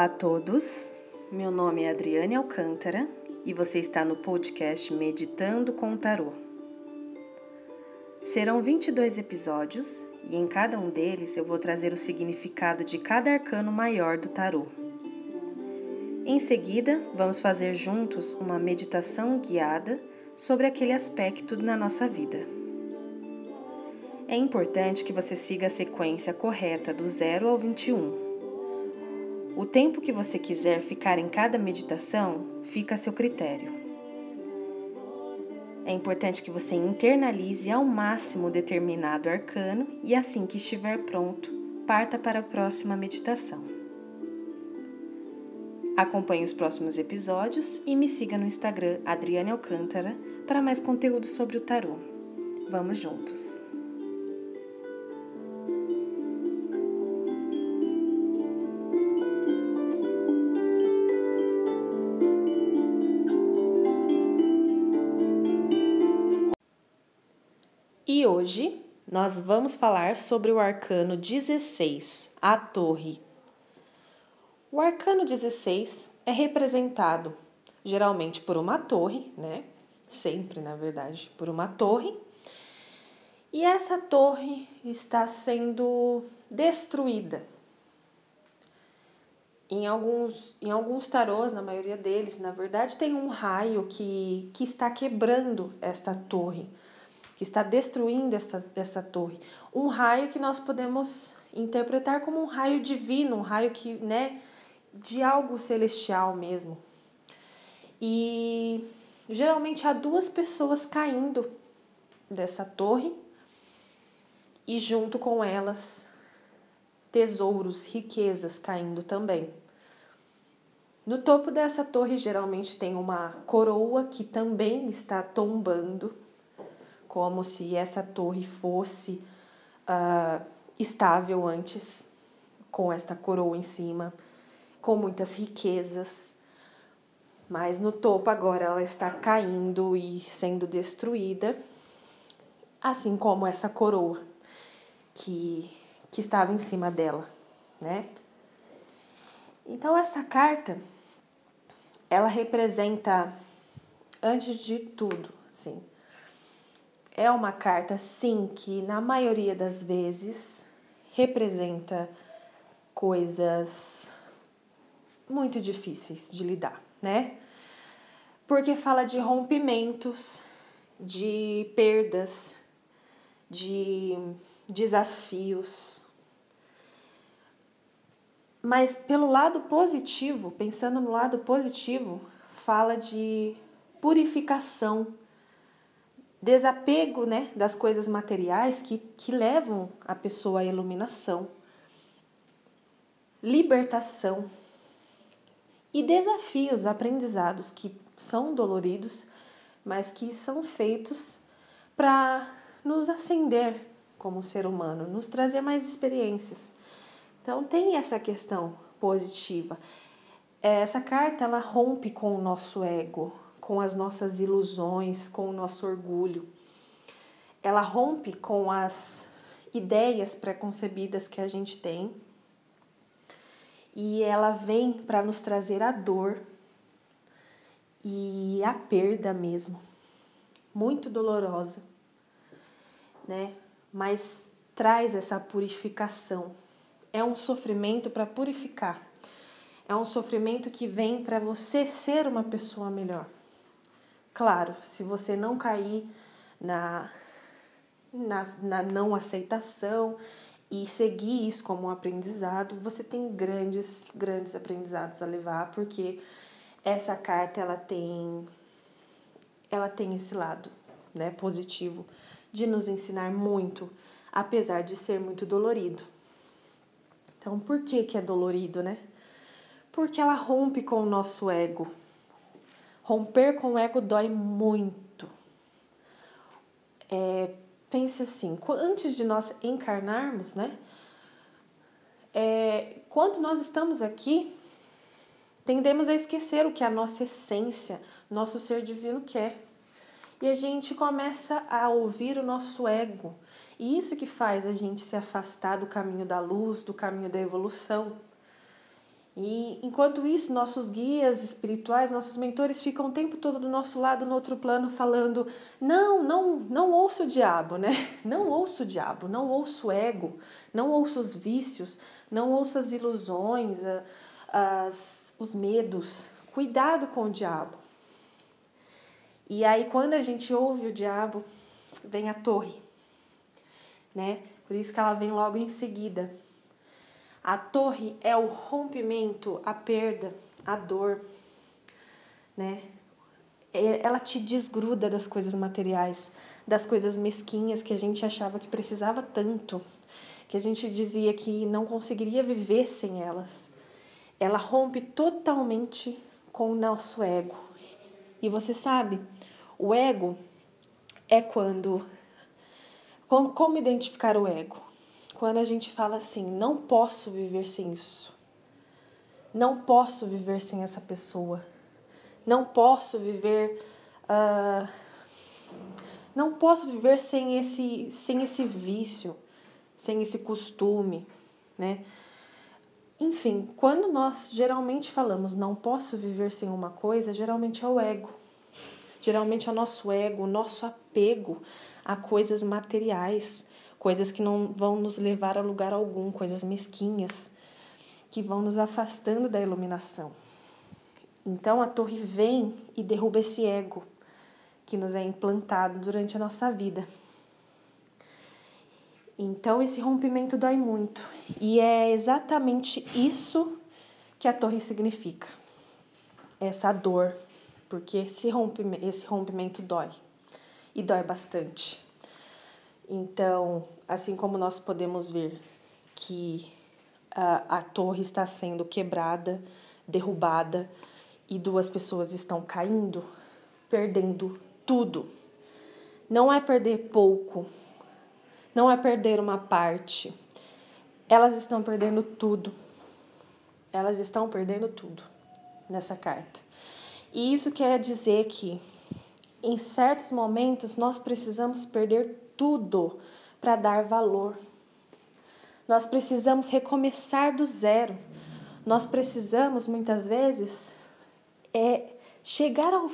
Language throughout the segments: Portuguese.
Olá a todos, meu nome é Adriane Alcântara e você está no podcast Meditando com Tarô. Serão 22 episódios e em cada um deles eu vou trazer o significado de cada arcano maior do tarô. Em seguida, vamos fazer juntos uma meditação guiada sobre aquele aspecto na nossa vida. É importante que você siga a sequência correta do 0 ao 21 o tempo que você quiser ficar em cada meditação fica a seu critério. É importante que você internalize ao máximo determinado arcano e, assim que estiver pronto, parta para a próxima meditação. Acompanhe os próximos episódios e me siga no Instagram Adriane Alcântara para mais conteúdo sobre o tarô. Vamos juntos! Hoje nós vamos falar sobre o arcano 16, a Torre. O arcano 16 é representado geralmente por uma torre, né? Sempre, na verdade, por uma torre. E essa torre está sendo destruída. Em alguns, em alguns tarôs, na maioria deles, na verdade, tem um raio que, que está quebrando esta torre que está destruindo essa, essa torre. Um raio que nós podemos interpretar como um raio divino, um raio que, né, de algo celestial mesmo. E geralmente há duas pessoas caindo dessa torre e junto com elas tesouros, riquezas caindo também. No topo dessa torre geralmente tem uma coroa que também está tombando como se essa torre fosse uh, estável antes, com esta coroa em cima, com muitas riquezas. Mas no topo agora ela está caindo e sendo destruída, assim como essa coroa que, que estava em cima dela, né? Então essa carta ela representa antes de tudo, assim, é uma carta, sim, que na maioria das vezes representa coisas muito difíceis de lidar, né? Porque fala de rompimentos, de perdas, de desafios. Mas pelo lado positivo, pensando no lado positivo, fala de purificação desapego né, das coisas materiais que, que levam a pessoa à iluminação, libertação e desafios, aprendizados que são doloridos, mas que são feitos para nos acender como ser humano, nos trazer mais experiências. Então tem essa questão positiva. Essa carta ela rompe com o nosso ego, com as nossas ilusões, com o nosso orgulho. Ela rompe com as ideias preconcebidas que a gente tem e ela vem para nos trazer a dor e a perda mesmo, muito dolorosa, né? Mas traz essa purificação. É um sofrimento para purificar. É um sofrimento que vem para você ser uma pessoa melhor. Claro, se você não cair na, na, na não aceitação e seguir isso como um aprendizado, você tem grandes, grandes aprendizados a levar, porque essa carta ela tem ela tem esse lado, né, positivo de nos ensinar muito, apesar de ser muito dolorido. Então, por que que é dolorido, né? Porque ela rompe com o nosso ego, Romper com o ego dói muito. É, pense assim, antes de nós encarnarmos, né? É, quando nós estamos aqui, tendemos a esquecer o que a nossa essência, nosso ser divino quer. E a gente começa a ouvir o nosso ego. E isso que faz a gente se afastar do caminho da luz, do caminho da evolução. E enquanto isso, nossos guias espirituais, nossos mentores ficam o tempo todo do nosso lado no outro plano falando: "Não, não, não ouço o diabo, né? Não ouço o diabo, não ouço o ego, não ouço os vícios, não ouço as ilusões, as, os medos. Cuidado com o diabo." E aí quando a gente ouve o diabo, vem a torre, né? Por isso que ela vem logo em seguida. A torre é o rompimento, a perda, a dor, né? É, ela te desgruda das coisas materiais, das coisas mesquinhas que a gente achava que precisava tanto, que a gente dizia que não conseguiria viver sem elas. Ela rompe totalmente com o nosso ego. E você sabe, o ego é quando. Como, como identificar o ego? Quando a gente fala assim: não posso viver sem isso, não posso viver sem essa pessoa, não posso viver. Uh, não posso viver sem esse, sem esse vício, sem esse costume, né? Enfim, quando nós geralmente falamos não posso viver sem uma coisa, geralmente é o ego. Geralmente é o nosso ego, o nosso apego a coisas materiais, coisas que não vão nos levar a lugar algum, coisas mesquinhas, que vão nos afastando da iluminação. Então a torre vem e derruba esse ego que nos é implantado durante a nossa vida. Então esse rompimento dói muito e é exatamente isso que a torre significa. Essa dor, porque esse rompimento, esse rompimento dói e dói bastante. Então, assim como nós podemos ver que a, a torre está sendo quebrada, derrubada e duas pessoas estão caindo, perdendo tudo. Não é perder pouco, não é perder uma parte. Elas estão perdendo tudo. Elas estão perdendo tudo nessa carta. E isso quer dizer que em certos momentos nós precisamos perder tudo para dar valor. Nós precisamos recomeçar do zero. Nós precisamos, muitas vezes, é chegar ao,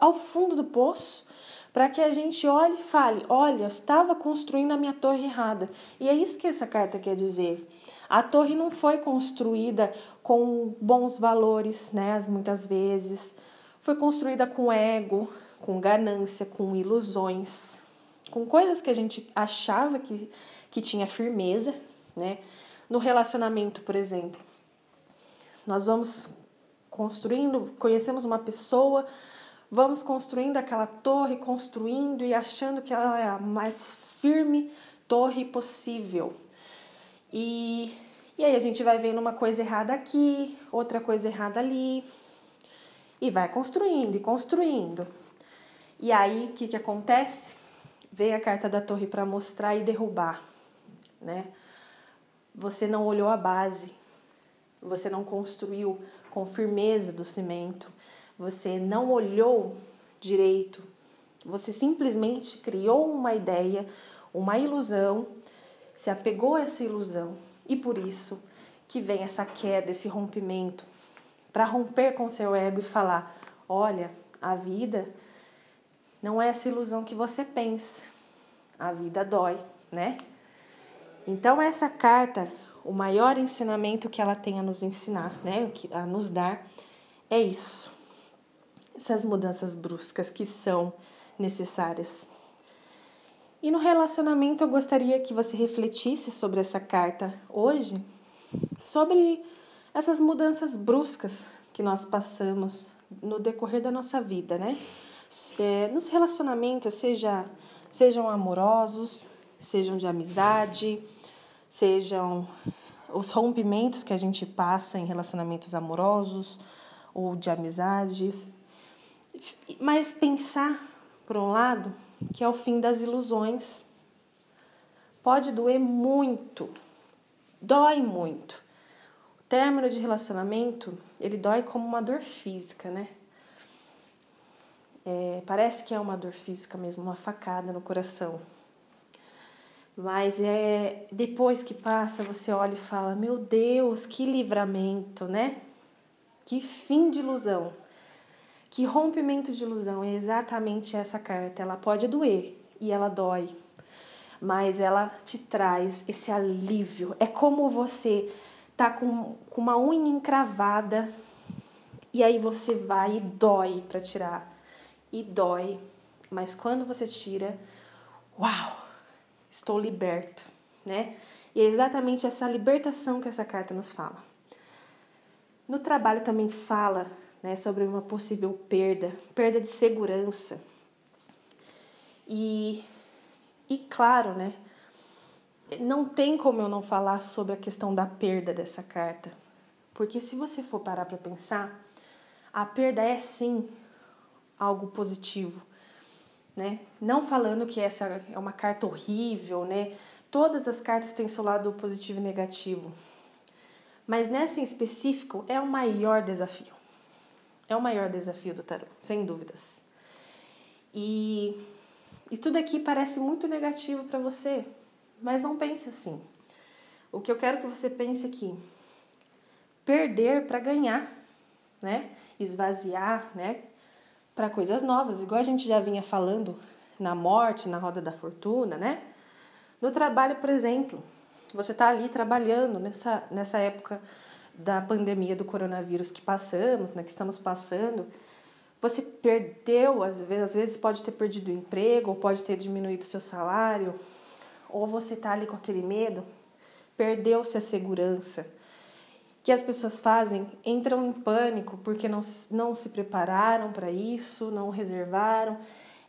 ao fundo do poço para que a gente olhe e fale: olha, eu estava construindo a minha torre errada. E é isso que essa carta quer dizer. A torre não foi construída com bons valores, né? Muitas vezes. Foi construída com ego, com ganância, com ilusões com coisas que a gente achava que, que tinha firmeza, né? No relacionamento, por exemplo, nós vamos construindo, conhecemos uma pessoa, vamos construindo aquela torre, construindo e achando que ela é a mais firme torre possível. E, e aí a gente vai vendo uma coisa errada aqui, outra coisa errada ali, e vai construindo e construindo. E aí o que, que acontece? Veio a carta da torre para mostrar e derrubar, né? Você não olhou a base, você não construiu com firmeza do cimento, você não olhou direito, você simplesmente criou uma ideia, uma ilusão, se apegou a essa ilusão e por isso que vem essa queda, esse rompimento, para romper com seu ego e falar: olha, a vida não é essa ilusão que você pensa. A vida dói, né? Então essa carta, o maior ensinamento que ela tem a nos ensinar, né, a nos dar é isso. Essas mudanças bruscas que são necessárias. E no relacionamento eu gostaria que você refletisse sobre essa carta hoje, sobre essas mudanças bruscas que nós passamos no decorrer da nossa vida, né? É, nos relacionamentos, seja, sejam amorosos, sejam de amizade, sejam os rompimentos que a gente passa em relacionamentos amorosos ou de amizades. Mas pensar, por um lado, que é o fim das ilusões. Pode doer muito, dói muito. O término de relacionamento, ele dói como uma dor física, né? É, parece que é uma dor física mesmo, uma facada no coração. Mas é depois que passa, você olha e fala: "Meu Deus, que livramento, né? Que fim de ilusão. Que rompimento de ilusão é exatamente essa carta. Ela pode doer e ela dói, mas ela te traz esse alívio. É como você tá com, com uma unha encravada e aí você vai e dói para tirar. E dói, mas quando você tira, uau! estou liberto, né? E é exatamente essa libertação que essa carta nos fala. No trabalho também fala né, sobre uma possível perda, perda de segurança. E, e claro, né, não tem como eu não falar sobre a questão da perda dessa carta. Porque se você for parar para pensar, a perda é sim algo positivo né? Não falando que essa é uma carta horrível, né? Todas as cartas têm seu lado positivo e negativo. Mas nessa em específico é o maior desafio. É o maior desafio do tarot, sem dúvidas. E, e tudo aqui parece muito negativo para você, mas não pense assim. O que eu quero que você pense aqui, perder para ganhar, né? Esvaziar, né? Para coisas novas, igual a gente já vinha falando na morte, na roda da fortuna, né? No trabalho, por exemplo, você está ali trabalhando nessa, nessa época da pandemia do coronavírus que passamos, né, que estamos passando, você perdeu, às vezes, às vezes pode ter perdido o emprego, ou pode ter diminuído seu salário, ou você está ali com aquele medo, perdeu-se a segurança que as pessoas fazem entram em pânico porque não, não se prepararam para isso, não reservaram.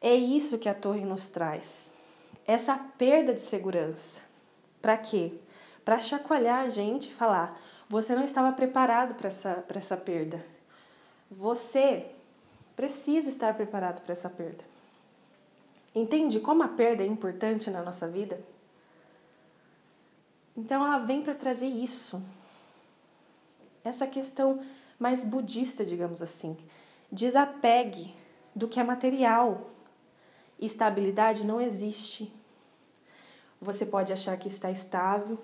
É isso que a torre nos traz. Essa perda de segurança. Para quê? Para chacoalhar a gente e falar: você não estava preparado para essa, essa perda. Você precisa estar preparado para essa perda. Entende como a perda é importante na nossa vida? Então ela vem para trazer isso, essa questão mais budista, digamos assim. Desapegue do que é material. Estabilidade não existe. Você pode achar que está estável,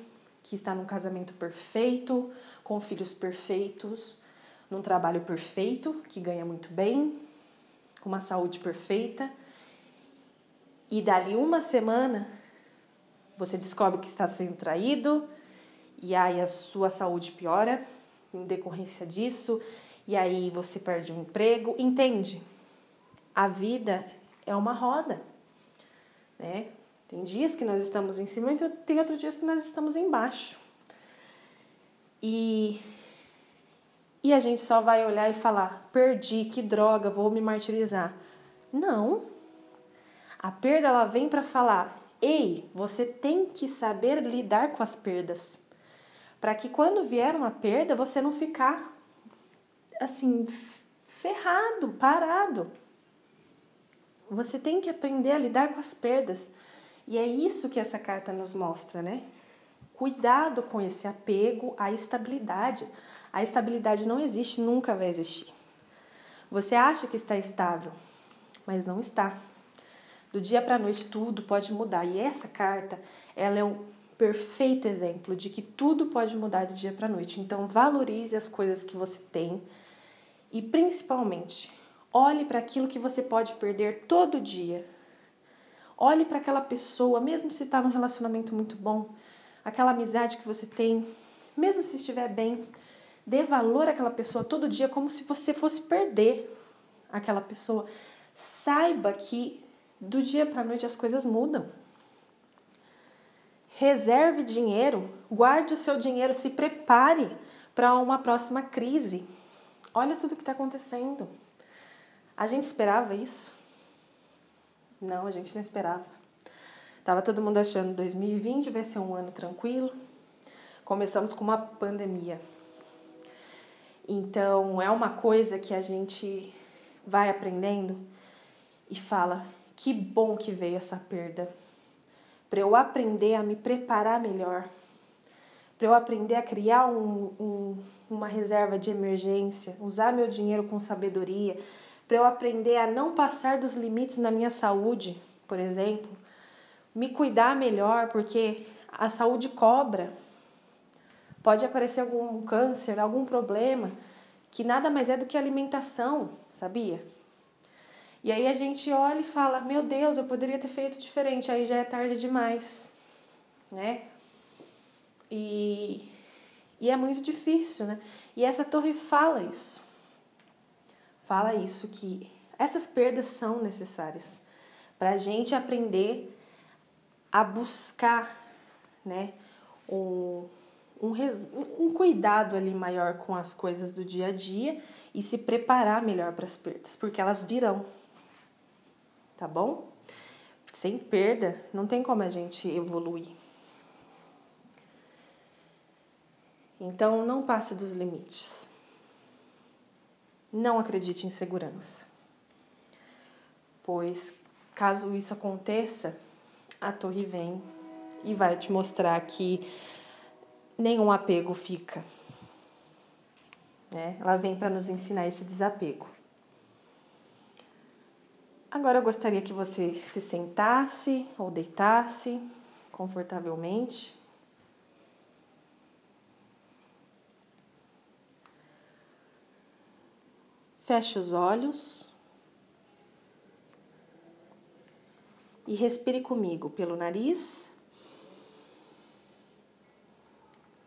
que está num casamento perfeito, com filhos perfeitos, num trabalho perfeito, que ganha muito bem, com uma saúde perfeita. E dali uma semana você descobre que está sendo traído e aí a sua saúde piora em decorrência disso, e aí você perde o um emprego. Entende? A vida é uma roda, né? Tem dias que nós estamos em cima e tem outros dias que nós estamos embaixo. E, e a gente só vai olhar e falar: perdi, que droga, vou me martirizar. Não. A perda ela vem para falar: ei, você tem que saber lidar com as perdas para que quando vier uma perda você não ficar assim ferrado, parado. Você tem que aprender a lidar com as perdas. E é isso que essa carta nos mostra, né? Cuidado com esse apego à estabilidade. A estabilidade não existe, nunca vai existir. Você acha que está estável, mas não está. Do dia para a noite tudo pode mudar. E essa carta, ela é um perfeito exemplo de que tudo pode mudar de dia para noite. Então, valorize as coisas que você tem e, principalmente, olhe para aquilo que você pode perder todo dia. Olhe para aquela pessoa, mesmo se está num relacionamento muito bom, aquela amizade que você tem, mesmo se estiver bem, dê valor àquela pessoa todo dia como se você fosse perder aquela pessoa. Saiba que do dia para noite as coisas mudam. Reserve dinheiro, guarde o seu dinheiro, se prepare para uma próxima crise. Olha tudo que está acontecendo. A gente esperava isso? Não, a gente não esperava. Tava todo mundo achando 2020 vai ser um ano tranquilo. Começamos com uma pandemia. Então, é uma coisa que a gente vai aprendendo e fala: que bom que veio essa perda para eu aprender a me preparar melhor, para eu aprender a criar um, um, uma reserva de emergência, usar meu dinheiro com sabedoria, para eu aprender a não passar dos limites na minha saúde, por exemplo, me cuidar melhor, porque a saúde cobra. Pode aparecer algum câncer, algum problema, que nada mais é do que alimentação, sabia? E aí a gente olha e fala: Meu Deus, eu poderia ter feito diferente, aí já é tarde demais, né? E, e é muito difícil, né? E essa torre fala isso. Fala isso, que essas perdas são necessárias para a gente aprender a buscar, né? Um, um, um cuidado ali maior com as coisas do dia a dia e se preparar melhor para as perdas, porque elas virão tá bom? Sem perda, não tem como a gente evoluir. Então, não passe dos limites. Não acredite em segurança. Pois, caso isso aconteça, a torre vem e vai te mostrar que nenhum apego fica. Né? Ela vem para nos ensinar esse desapego. Agora eu gostaria que você se sentasse ou deitasse confortavelmente. Feche os olhos e respire comigo pelo nariz.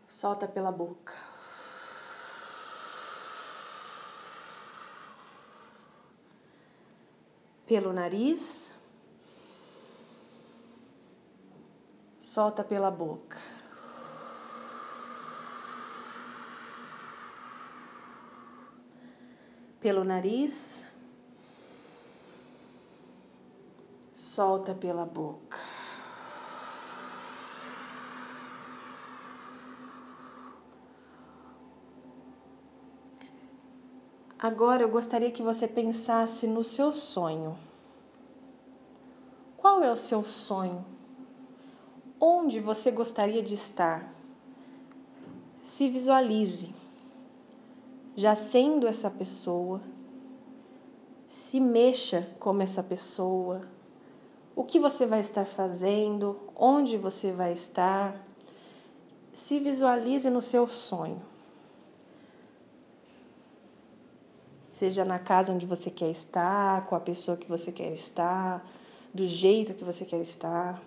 Solta pela boca. Pelo nariz, solta pela boca. Pelo nariz, solta pela boca. Agora eu gostaria que você pensasse no seu sonho. Qual é o seu sonho? Onde você gostaria de estar? Se visualize já sendo essa pessoa. Se mexa como essa pessoa. O que você vai estar fazendo? Onde você vai estar? Se visualize no seu sonho. Seja na casa onde você quer estar, com a pessoa que você quer estar, do jeito que você quer estar.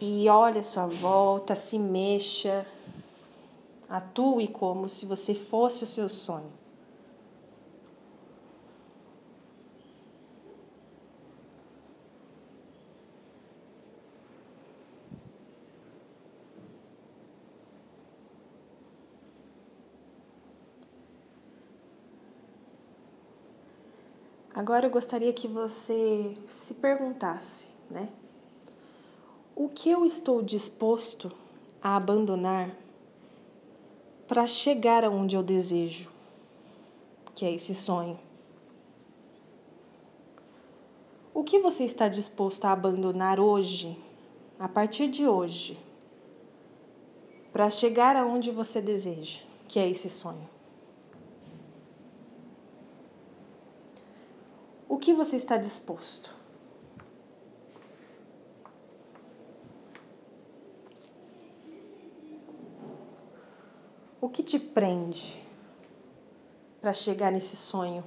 E olhe a sua volta, se mexa, atue como se você fosse o seu sonho. Agora eu gostaria que você se perguntasse, né? O que eu estou disposto a abandonar para chegar aonde eu desejo, que é esse sonho? O que você está disposto a abandonar hoje, a partir de hoje, para chegar aonde você deseja, que é esse sonho? Que você está disposto? O que te prende para chegar nesse sonho?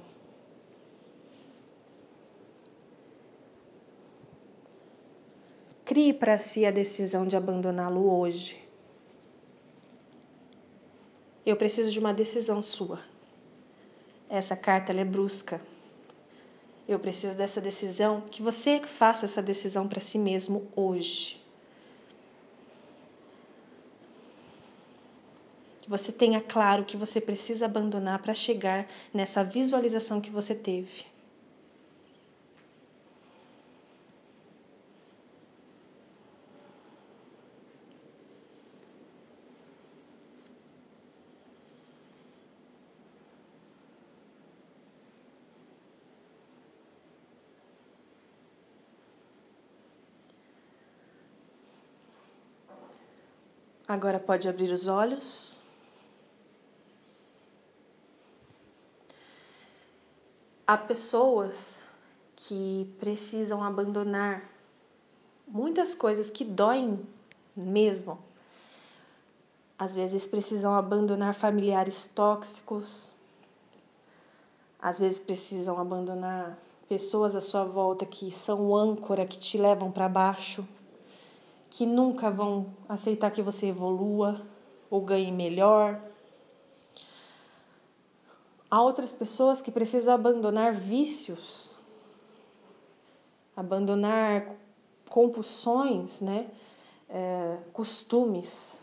Crie para si a decisão de abandoná-lo hoje. Eu preciso de uma decisão sua. Essa carta é brusca. Eu preciso dessa decisão, que você faça essa decisão para si mesmo hoje. Que você tenha claro que você precisa abandonar para chegar nessa visualização que você teve. Agora pode abrir os olhos. Há pessoas que precisam abandonar muitas coisas que doem mesmo. Às vezes precisam abandonar familiares tóxicos, às vezes precisam abandonar pessoas à sua volta que são âncora, que te levam para baixo, que nunca vão aceitar que você evolua ou ganhe melhor. Há outras pessoas que precisam abandonar vícios, abandonar compulsões, né? É, costumes.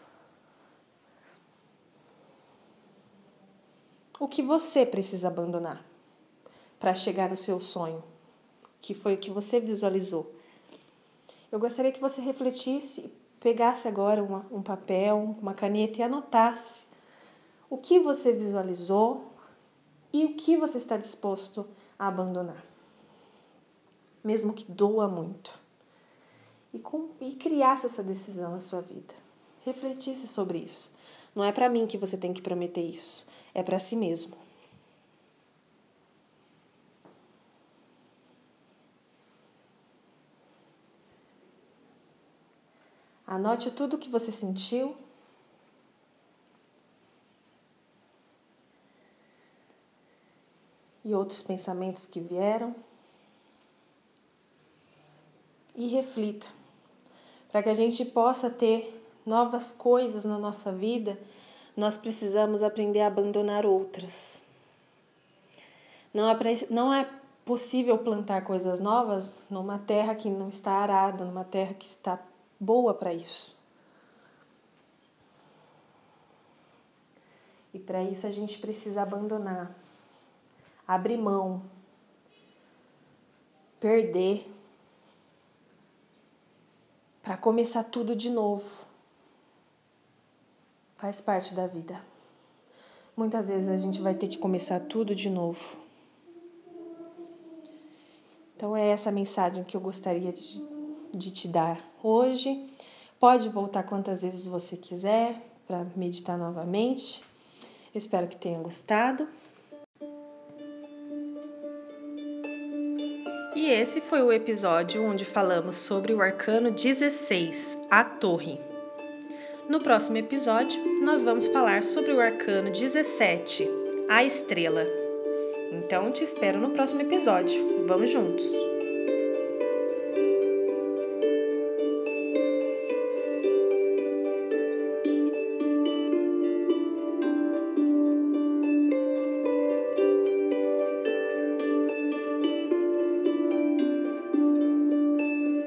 O que você precisa abandonar para chegar no seu sonho, que foi o que você visualizou? Eu gostaria que você refletisse, pegasse agora uma, um papel, uma caneta e anotasse o que você visualizou e o que você está disposto a abandonar, mesmo que doa muito. E, com, e criasse essa decisão na sua vida. Refletisse sobre isso. Não é para mim que você tem que prometer isso, é para si mesmo. Anote tudo o que você sentiu. E outros pensamentos que vieram. E reflita, para que a gente possa ter novas coisas na nossa vida, nós precisamos aprender a abandonar outras. Não é, possível plantar coisas novas numa terra que não está arada, numa terra que está boa para isso. E para isso a gente precisa abandonar, abrir mão, perder, para começar tudo de novo. Faz parte da vida. Muitas vezes a gente vai ter que começar tudo de novo. Então é essa mensagem que eu gostaria de, de te dar hoje. Pode voltar quantas vezes você quiser para meditar novamente. Espero que tenha gostado. E esse foi o episódio onde falamos sobre o arcano 16, a Torre. No próximo episódio, nós vamos falar sobre o arcano 17, a Estrela. Então, te espero no próximo episódio. Vamos juntos!